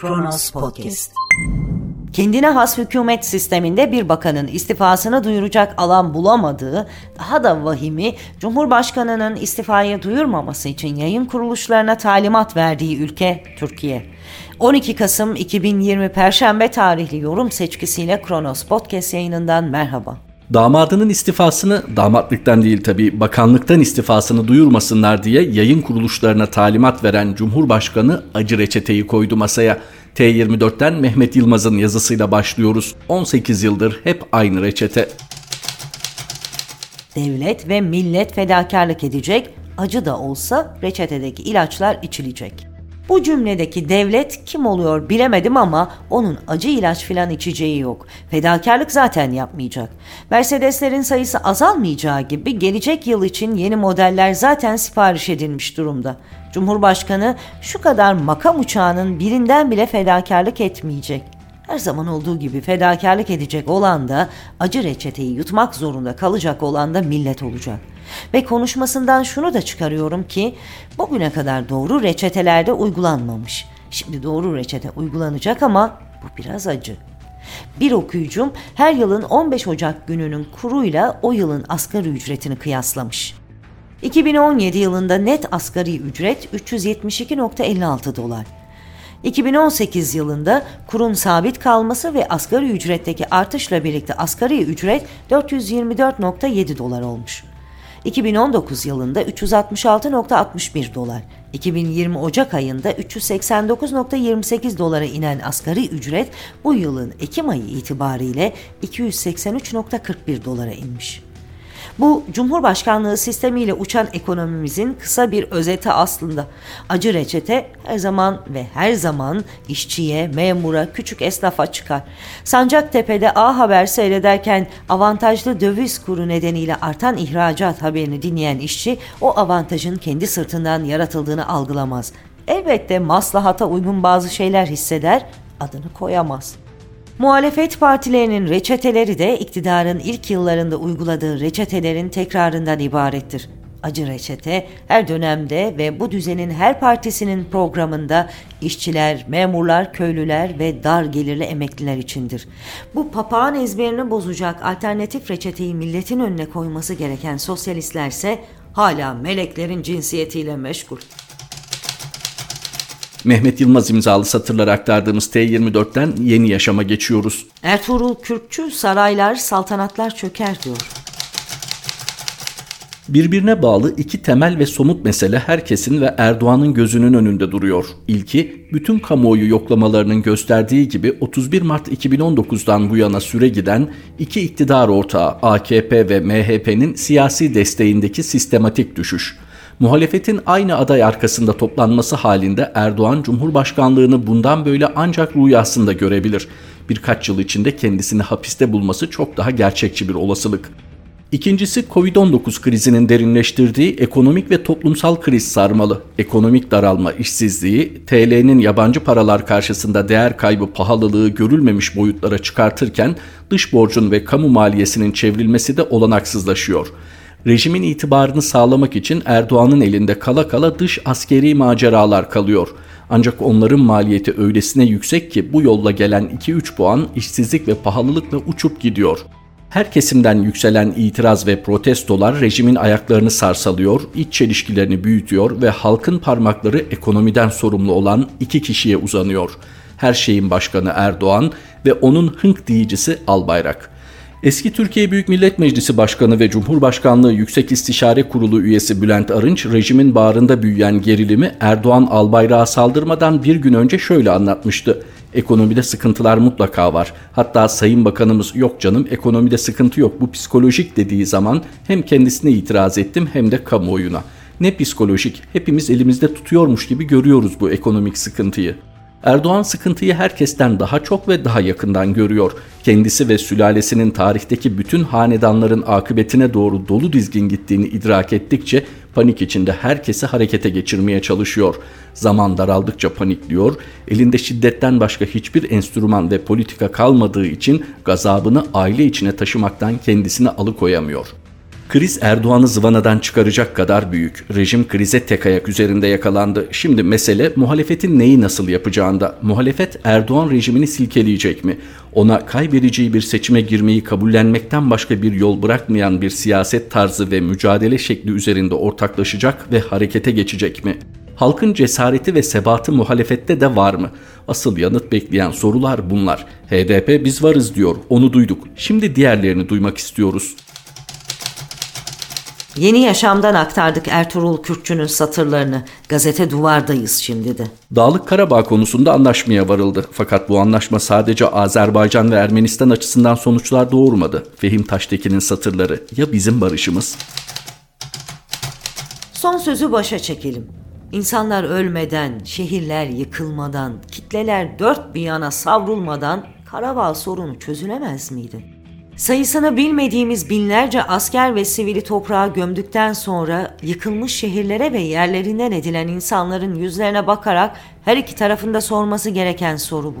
Kronos Podcast. Kendine has hükümet sisteminde bir bakanın istifasını duyuracak alan bulamadığı, daha da vahimi Cumhurbaşkanı'nın istifaya duyurmaması için yayın kuruluşlarına talimat verdiği ülke Türkiye. 12 Kasım 2020 Perşembe tarihli yorum seçkisiyle Kronos Podcast yayınından merhaba. Damadının istifasını, damatlıktan değil tabi bakanlıktan istifasını duyurmasınlar diye yayın kuruluşlarına talimat veren Cumhurbaşkanı acı reçeteyi koydu masaya. T24'ten Mehmet Yılmaz'ın yazısıyla başlıyoruz. 18 yıldır hep aynı reçete. Devlet ve millet fedakarlık edecek, acı da olsa reçetedeki ilaçlar içilecek. Bu cümledeki devlet kim oluyor bilemedim ama onun acı ilaç filan içeceği yok. Fedakarlık zaten yapmayacak. Mercedeslerin sayısı azalmayacağı gibi gelecek yıl için yeni modeller zaten sipariş edilmiş durumda. Cumhurbaşkanı şu kadar makam uçağının birinden bile fedakarlık etmeyecek. Her zaman olduğu gibi fedakarlık edecek olan da acı reçeteyi yutmak zorunda kalacak olan da millet olacak. Ve konuşmasından şunu da çıkarıyorum ki bugüne kadar doğru reçetelerde uygulanmamış. Şimdi doğru reçete uygulanacak ama bu biraz acı. Bir okuyucum her yılın 15 Ocak gününün kuruyla o yılın asgari ücretini kıyaslamış. 2017 yılında net asgari ücret 372.56 dolar. 2018 yılında kurun sabit kalması ve asgari ücretteki artışla birlikte asgari ücret 424.7 dolar olmuş. 2019 yılında 366.61 dolar, 2020 Ocak ayında 389.28 dolara inen asgari ücret bu yılın Ekim ayı itibariyle 283.41 dolara inmiş. Bu Cumhurbaşkanlığı sistemiyle uçan ekonomimizin kısa bir özeti aslında. Acı reçete her zaman ve her zaman işçiye, memura, küçük esnafa çıkar. Sancaktepe'de A Haber seyrederken avantajlı döviz kuru nedeniyle artan ihracat haberini dinleyen işçi o avantajın kendi sırtından yaratıldığını algılamaz. Elbette maslahata uygun bazı şeyler hisseder, adını koyamaz. Muhalefet partilerinin reçeteleri de iktidarın ilk yıllarında uyguladığı reçetelerin tekrarından ibarettir. Acı reçete her dönemde ve bu düzenin her partisinin programında işçiler, memurlar, köylüler ve dar gelirli emekliler içindir. Bu papağan ezberini bozacak alternatif reçeteyi milletin önüne koyması gereken sosyalistlerse hala meleklerin cinsiyetiyle meşgul. Mehmet Yılmaz imzalı satırlar aktardığımız T24'ten yeni yaşama geçiyoruz. Ertuğrul Kürkçü saraylar, saltanatlar çöker diyor. Birbirine bağlı iki temel ve somut mesele herkesin ve Erdoğan'ın gözünün önünde duruyor. İlki, bütün kamuoyu yoklamalarının gösterdiği gibi 31 Mart 2019'dan bu yana süre giden iki iktidar ortağı AKP ve MHP'nin siyasi desteğindeki sistematik düşüş. Muhalefetin aynı aday arkasında toplanması halinde Erdoğan Cumhurbaşkanlığını bundan böyle ancak rüyasında görebilir. Birkaç yıl içinde kendisini hapiste bulması çok daha gerçekçi bir olasılık. İkincisi Covid-19 krizinin derinleştirdiği ekonomik ve toplumsal kriz sarmalı. Ekonomik daralma, işsizliği, TL'nin yabancı paralar karşısında değer kaybı pahalılığı görülmemiş boyutlara çıkartırken dış borcun ve kamu maliyesinin çevrilmesi de olanaksızlaşıyor rejimin itibarını sağlamak için Erdoğan'ın elinde kala kala dış askeri maceralar kalıyor. Ancak onların maliyeti öylesine yüksek ki bu yolla gelen 2-3 puan işsizlik ve pahalılıkla uçup gidiyor. Her kesimden yükselen itiraz ve protestolar rejimin ayaklarını sarsalıyor, iç çelişkilerini büyütüyor ve halkın parmakları ekonomiden sorumlu olan iki kişiye uzanıyor. Her şeyin başkanı Erdoğan ve onun hınk diyicisi Albayrak. Eski Türkiye Büyük Millet Meclisi Başkanı ve Cumhurbaşkanlığı Yüksek İstişare Kurulu üyesi Bülent Arınç, rejimin bağrında büyüyen gerilimi Erdoğan Albayrak'a saldırmadan bir gün önce şöyle anlatmıştı. Ekonomide sıkıntılar mutlaka var. Hatta Sayın Bakanımız yok canım ekonomide sıkıntı yok bu psikolojik dediği zaman hem kendisine itiraz ettim hem de kamuoyuna. Ne psikolojik hepimiz elimizde tutuyormuş gibi görüyoruz bu ekonomik sıkıntıyı. Erdoğan sıkıntıyı herkesten daha çok ve daha yakından görüyor. Kendisi ve sülalesinin tarihteki bütün hanedanların akıbetine doğru dolu dizgin gittiğini idrak ettikçe panik içinde herkesi harekete geçirmeye çalışıyor. Zaman daraldıkça panikliyor, elinde şiddetten başka hiçbir enstrüman ve politika kalmadığı için gazabını aile içine taşımaktan kendisini alıkoyamıyor. Kriz Erdoğan'ı zıvanadan çıkaracak kadar büyük. Rejim krize tek ayak üzerinde yakalandı. Şimdi mesele muhalefetin neyi nasıl yapacağında. Muhalefet Erdoğan rejimini silkeleyecek mi? Ona kaybedeceği bir seçime girmeyi kabullenmekten başka bir yol bırakmayan bir siyaset tarzı ve mücadele şekli üzerinde ortaklaşacak ve harekete geçecek mi? Halkın cesareti ve sebatı muhalefette de var mı? Asıl yanıt bekleyen sorular bunlar. HDP biz varız diyor, onu duyduk. Şimdi diğerlerini duymak istiyoruz. Yeni Yaşam'dan aktardık Ertuğrul Kürkçü'nün satırlarını. Gazete Duvar'dayız şimdi de. Dağlık Karabağ konusunda anlaşmaya varıldı. Fakat bu anlaşma sadece Azerbaycan ve Ermenistan açısından sonuçlar doğurmadı. Fehim Taştekin'in satırları ya bizim barışımız? Son sözü başa çekelim. İnsanlar ölmeden, şehirler yıkılmadan, kitleler dört bir yana savrulmadan Karabağ sorunu çözülemez miydi? Sayısını bilmediğimiz binlerce asker ve sivili toprağa gömdükten sonra yıkılmış şehirlere ve yerlerinden edilen insanların yüzlerine bakarak her iki tarafında sorması gereken soru bu.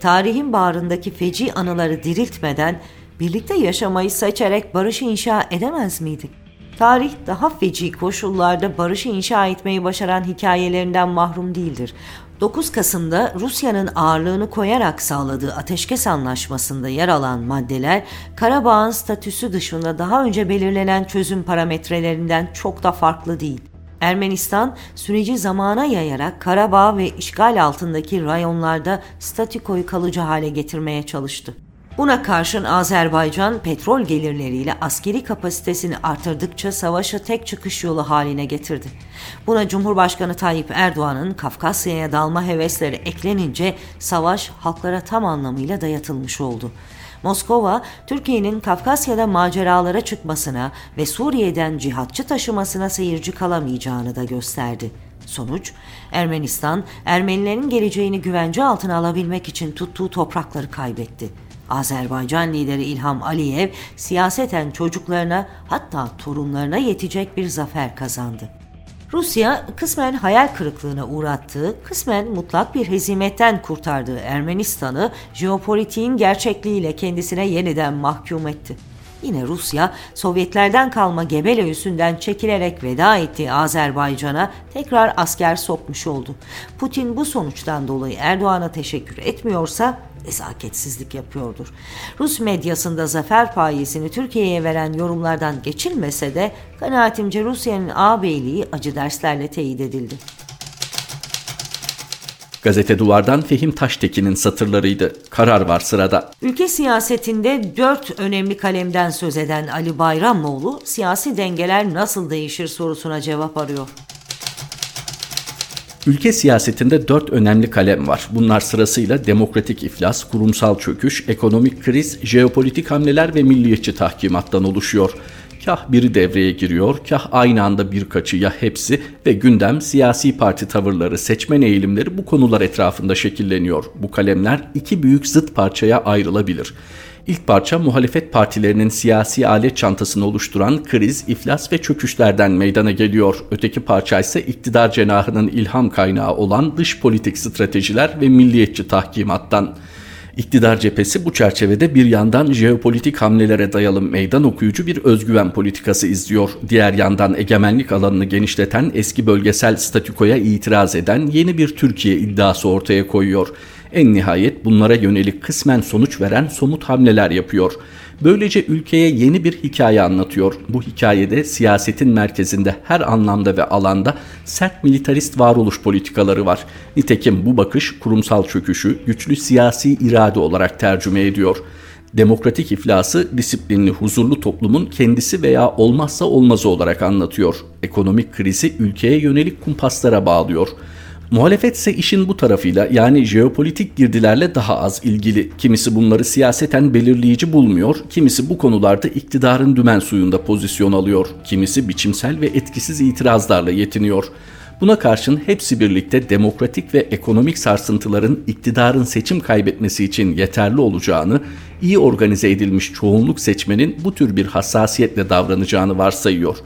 Tarihin bağrındaki feci anıları diriltmeden birlikte yaşamayı seçerek barışı inşa edemez miydik? Tarih daha feci koşullarda barışı inşa etmeyi başaran hikayelerinden mahrum değildir. 9 Kasım'da Rusya'nın ağırlığını koyarak sağladığı ateşkes anlaşmasında yer alan maddeler Karabağ'ın statüsü dışında daha önce belirlenen çözüm parametrelerinden çok da farklı değil. Ermenistan süreci zamana yayarak Karabağ ve işgal altındaki rayonlarda statükoyu kalıcı hale getirmeye çalıştı. Buna karşın Azerbaycan petrol gelirleriyle askeri kapasitesini artırdıkça savaşı tek çıkış yolu haline getirdi. Buna Cumhurbaşkanı Tayyip Erdoğan'ın Kafkasya'ya dalma hevesleri eklenince savaş halklara tam anlamıyla dayatılmış oldu. Moskova, Türkiye'nin Kafkasya'da maceralara çıkmasına ve Suriye'den cihatçı taşımasına seyirci kalamayacağını da gösterdi. Sonuç, Ermenistan, Ermenilerin geleceğini güvence altına alabilmek için tuttuğu toprakları kaybetti. Azerbaycan lideri İlham Aliyev siyaseten çocuklarına hatta torunlarına yetecek bir zafer kazandı. Rusya kısmen hayal kırıklığına uğrattığı, kısmen mutlak bir hezimetten kurtardığı Ermenistan'ı jeopolitiğin gerçekliğiyle kendisine yeniden mahkum etti. Yine Rusya, Sovyetlerden kalma Gebele üssünden çekilerek veda ettiği Azerbaycan'a tekrar asker sokmuş oldu. Putin bu sonuçtan dolayı Erdoğan'a teşekkür etmiyorsa nezaketsizlik yapıyordur. Rus medyasında zafer payesini Türkiye'ye veren yorumlardan geçilmese de kanaatimce Rusya'nın ağabeyliği acı derslerle teyit edildi. Gazete Duvar'dan Fehim Taştekin'in satırlarıydı. Karar var sırada. Ülke siyasetinde dört önemli kalemden söz eden Ali Bayramoğlu, siyasi dengeler nasıl değişir sorusuna cevap arıyor. Ülke siyasetinde dört önemli kalem var. Bunlar sırasıyla demokratik iflas, kurumsal çöküş, ekonomik kriz, jeopolitik hamleler ve milliyetçi tahkimattan oluşuyor. Kah biri devreye giriyor, kah aynı anda birkaçı ya hepsi ve gündem siyasi parti tavırları, seçmen eğilimleri bu konular etrafında şekilleniyor. Bu kalemler iki büyük zıt parçaya ayrılabilir. İlk parça muhalefet partilerinin siyasi alet çantasını oluşturan kriz, iflas ve çöküşlerden meydana geliyor. Öteki parça ise iktidar cenahının ilham kaynağı olan dış politik stratejiler ve milliyetçi tahkimattan. İktidar cephesi bu çerçevede bir yandan jeopolitik hamlelere dayalı meydan okuyucu bir özgüven politikası izliyor. Diğer yandan egemenlik alanını genişleten eski bölgesel statükoya itiraz eden yeni bir Türkiye iddiası ortaya koyuyor. En nihayet bunlara yönelik kısmen sonuç veren somut hamleler yapıyor. Böylece ülkeye yeni bir hikaye anlatıyor. Bu hikayede siyasetin merkezinde her anlamda ve alanda sert militarist varoluş politikaları var. Nitekim bu bakış kurumsal çöküşü güçlü siyasi irade olarak tercüme ediyor. Demokratik iflası disiplinli, huzurlu toplumun kendisi veya olmazsa olmazı olarak anlatıyor. Ekonomik krizi ülkeye yönelik kumpaslara bağlıyor. Muhalefet ise işin bu tarafıyla yani jeopolitik girdilerle daha az ilgili. Kimisi bunları siyaseten belirleyici bulmuyor, kimisi bu konularda iktidarın dümen suyunda pozisyon alıyor, kimisi biçimsel ve etkisiz itirazlarla yetiniyor. Buna karşın hepsi birlikte demokratik ve ekonomik sarsıntıların iktidarın seçim kaybetmesi için yeterli olacağını, iyi organize edilmiş çoğunluk seçmenin bu tür bir hassasiyetle davranacağını varsayıyor.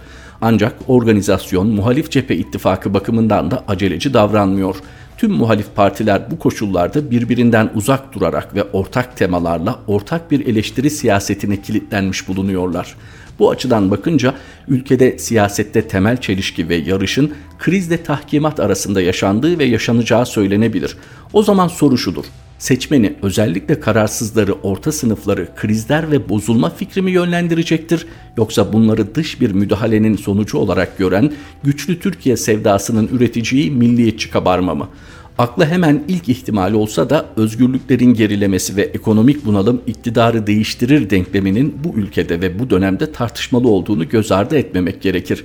Ancak organizasyon muhalif cephe ittifakı bakımından da aceleci davranmıyor. Tüm muhalif partiler bu koşullarda birbirinden uzak durarak ve ortak temalarla ortak bir eleştiri siyasetine kilitlenmiş bulunuyorlar. Bu açıdan bakınca ülkede siyasette temel çelişki ve yarışın krizle tahkimat arasında yaşandığı ve yaşanacağı söylenebilir. O zaman soru şudur. Seçmeni özellikle kararsızları, orta sınıfları krizler ve bozulma fikri mi yönlendirecektir yoksa bunları dış bir müdahalenin sonucu olarak gören güçlü Türkiye sevdasının üreteceği milliyetçi kabarma mı? Akla hemen ilk ihtimal olsa da özgürlüklerin gerilemesi ve ekonomik bunalım iktidarı değiştirir denkleminin bu ülkede ve bu dönemde tartışmalı olduğunu göz ardı etmemek gerekir.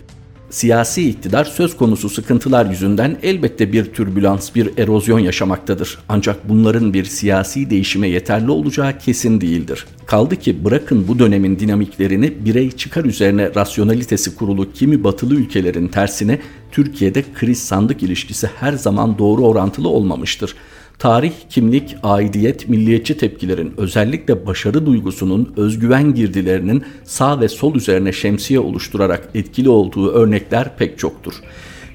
Siyasi iktidar söz konusu sıkıntılar yüzünden elbette bir türbülans, bir erozyon yaşamaktadır. Ancak bunların bir siyasi değişime yeterli olacağı kesin değildir. Kaldı ki bırakın bu dönemin dinamiklerini birey çıkar üzerine rasyonalitesi kurulu kimi batılı ülkelerin tersine Türkiye'de kriz sandık ilişkisi her zaman doğru orantılı olmamıştır. Tarih, kimlik, aidiyet, milliyetçi tepkilerin özellikle başarı duygusunun özgüven girdilerinin sağ ve sol üzerine şemsiye oluşturarak etkili olduğu örnekler pek çoktur.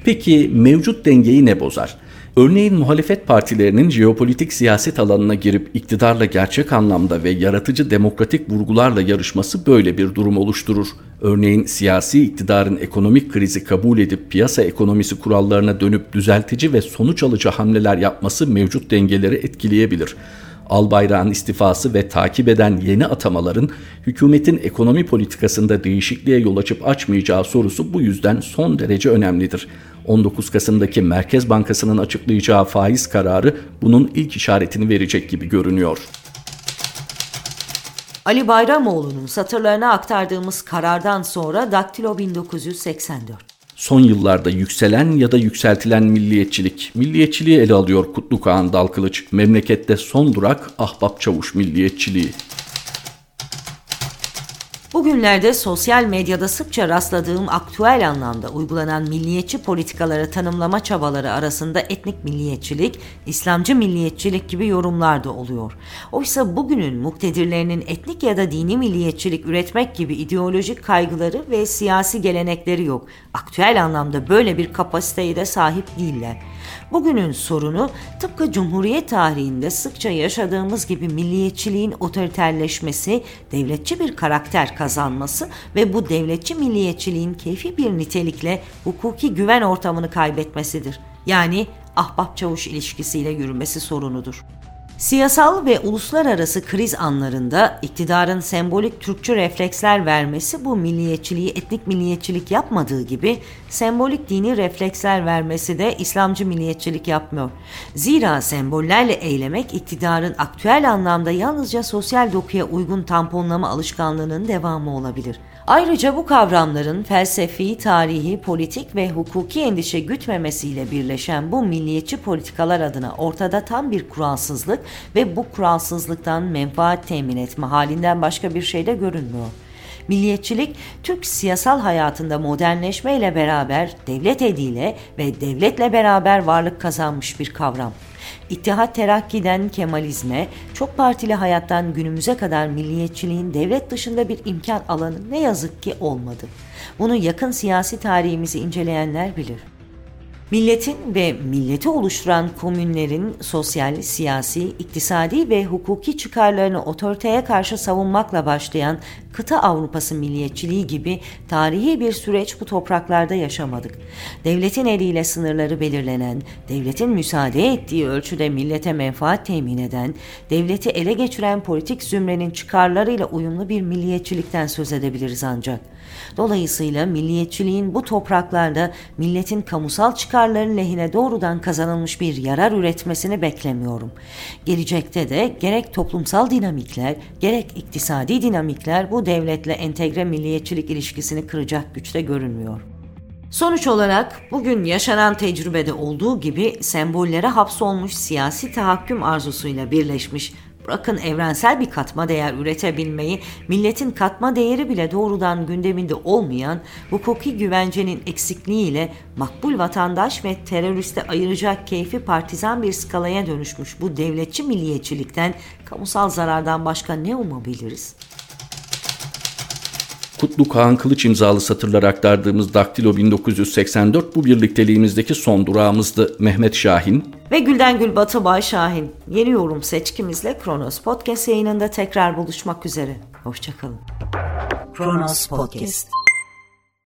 Peki mevcut dengeyi ne bozar? Örneğin muhalefet partilerinin jeopolitik siyaset alanına girip iktidarla gerçek anlamda ve yaratıcı demokratik vurgularla yarışması böyle bir durum oluşturur. Örneğin siyasi iktidarın ekonomik krizi kabul edip piyasa ekonomisi kurallarına dönüp düzeltici ve sonuç alıcı hamleler yapması mevcut dengeleri etkileyebilir. Albayrak'ın istifası ve takip eden yeni atamaların hükümetin ekonomi politikasında değişikliğe yol açıp açmayacağı sorusu bu yüzden son derece önemlidir. 19 Kasım'daki Merkez Bankası'nın açıklayacağı faiz kararı bunun ilk işaretini verecek gibi görünüyor. Ali Bayramoğlu'nun satırlarına aktardığımız karardan sonra Daktilo 1984. Son yıllarda yükselen ya da yükseltilen milliyetçilik, milliyetçiliği ele alıyor Kutlu Kağan Dalkılıç. Memlekette son durak Ahbap Çavuş milliyetçiliği. Bugünlerde sosyal medyada sıkça rastladığım aktüel anlamda uygulanan milliyetçi politikaları tanımlama çabaları arasında etnik milliyetçilik, İslamcı milliyetçilik gibi yorumlar da oluyor. Oysa bugünün muktedirlerinin etnik ya da dini milliyetçilik üretmek gibi ideolojik kaygıları ve siyasi gelenekleri yok. Aktüel anlamda böyle bir kapasiteye de sahip değiller. Bugünün sorunu tıpkı Cumhuriyet tarihinde sıkça yaşadığımız gibi milliyetçiliğin otoriterleşmesi, devletçi bir karakter kazanması ve bu devletçi milliyetçiliğin keyfi bir nitelikle hukuki güven ortamını kaybetmesidir. Yani ahbap çavuş ilişkisiyle yürümesi sorunudur. Siyasal ve uluslararası kriz anlarında iktidarın sembolik Türkçü refleksler vermesi bu milliyetçiliği etnik milliyetçilik yapmadığı gibi sembolik dini refleksler vermesi de İslamcı milliyetçilik yapmıyor. Zira sembollerle eylemek iktidarın aktüel anlamda yalnızca sosyal dokuya uygun tamponlama alışkanlığının devamı olabilir. Ayrıca bu kavramların felsefi, tarihi, politik ve hukuki endişe gütmemesiyle birleşen bu milliyetçi politikalar adına ortada tam bir kuralsızlık ve bu kuralsızlıktan menfaat temin etme halinden başka bir şey de görünmüyor. Milliyetçilik Türk siyasal hayatında modernleşmeyle beraber devlet ediyle ve devletle beraber varlık kazanmış bir kavram. İttihat Terakki'den Kemalizme, çok partili hayattan günümüze kadar milliyetçiliğin devlet dışında bir imkan alanı ne yazık ki olmadı. Bunu yakın siyasi tarihimizi inceleyenler bilir. Milletin ve milleti oluşturan komünlerin sosyal, siyasi, iktisadi ve hukuki çıkarlarını otoriteye karşı savunmakla başlayan kıta Avrupası milliyetçiliği gibi tarihi bir süreç bu topraklarda yaşamadık. Devletin eliyle sınırları belirlenen, devletin müsaade ettiği ölçüde millete menfaat temin eden, devleti ele geçiren politik zümrenin çıkarlarıyla uyumlu bir milliyetçilikten söz edebiliriz ancak. Dolayısıyla milliyetçiliğin bu topraklarda milletin kamusal çıkarların lehine doğrudan kazanılmış bir yarar üretmesini beklemiyorum. Gelecekte de gerek toplumsal dinamikler, gerek iktisadi dinamikler bu devletle entegre milliyetçilik ilişkisini kıracak güçte görünmüyor. Sonuç olarak bugün yaşanan tecrübede olduğu gibi sembollere hapsolmuş siyasi tahakküm arzusuyla birleşmiş Bırakın evrensel bir katma değer üretebilmeyi, milletin katma değeri bile doğrudan gündeminde olmayan hukuki güvencenin eksikliğiyle makbul vatandaş ve teröriste ayıracak keyfi partizan bir skalaya dönüşmüş bu devletçi milliyetçilikten kamusal zarardan başka ne umabiliriz? Kutlu Kağan Kılıç imzalı satırlar aktardığımız Daktilo 1984 bu birlikteliğimizdeki son durağımızdı. Mehmet Şahin ve Gülden Gül Batıbay Şahin. Yeni yorum seçkimizle Kronos Podcast yayınında tekrar buluşmak üzere. Hoşçakalın. Kronos Podcast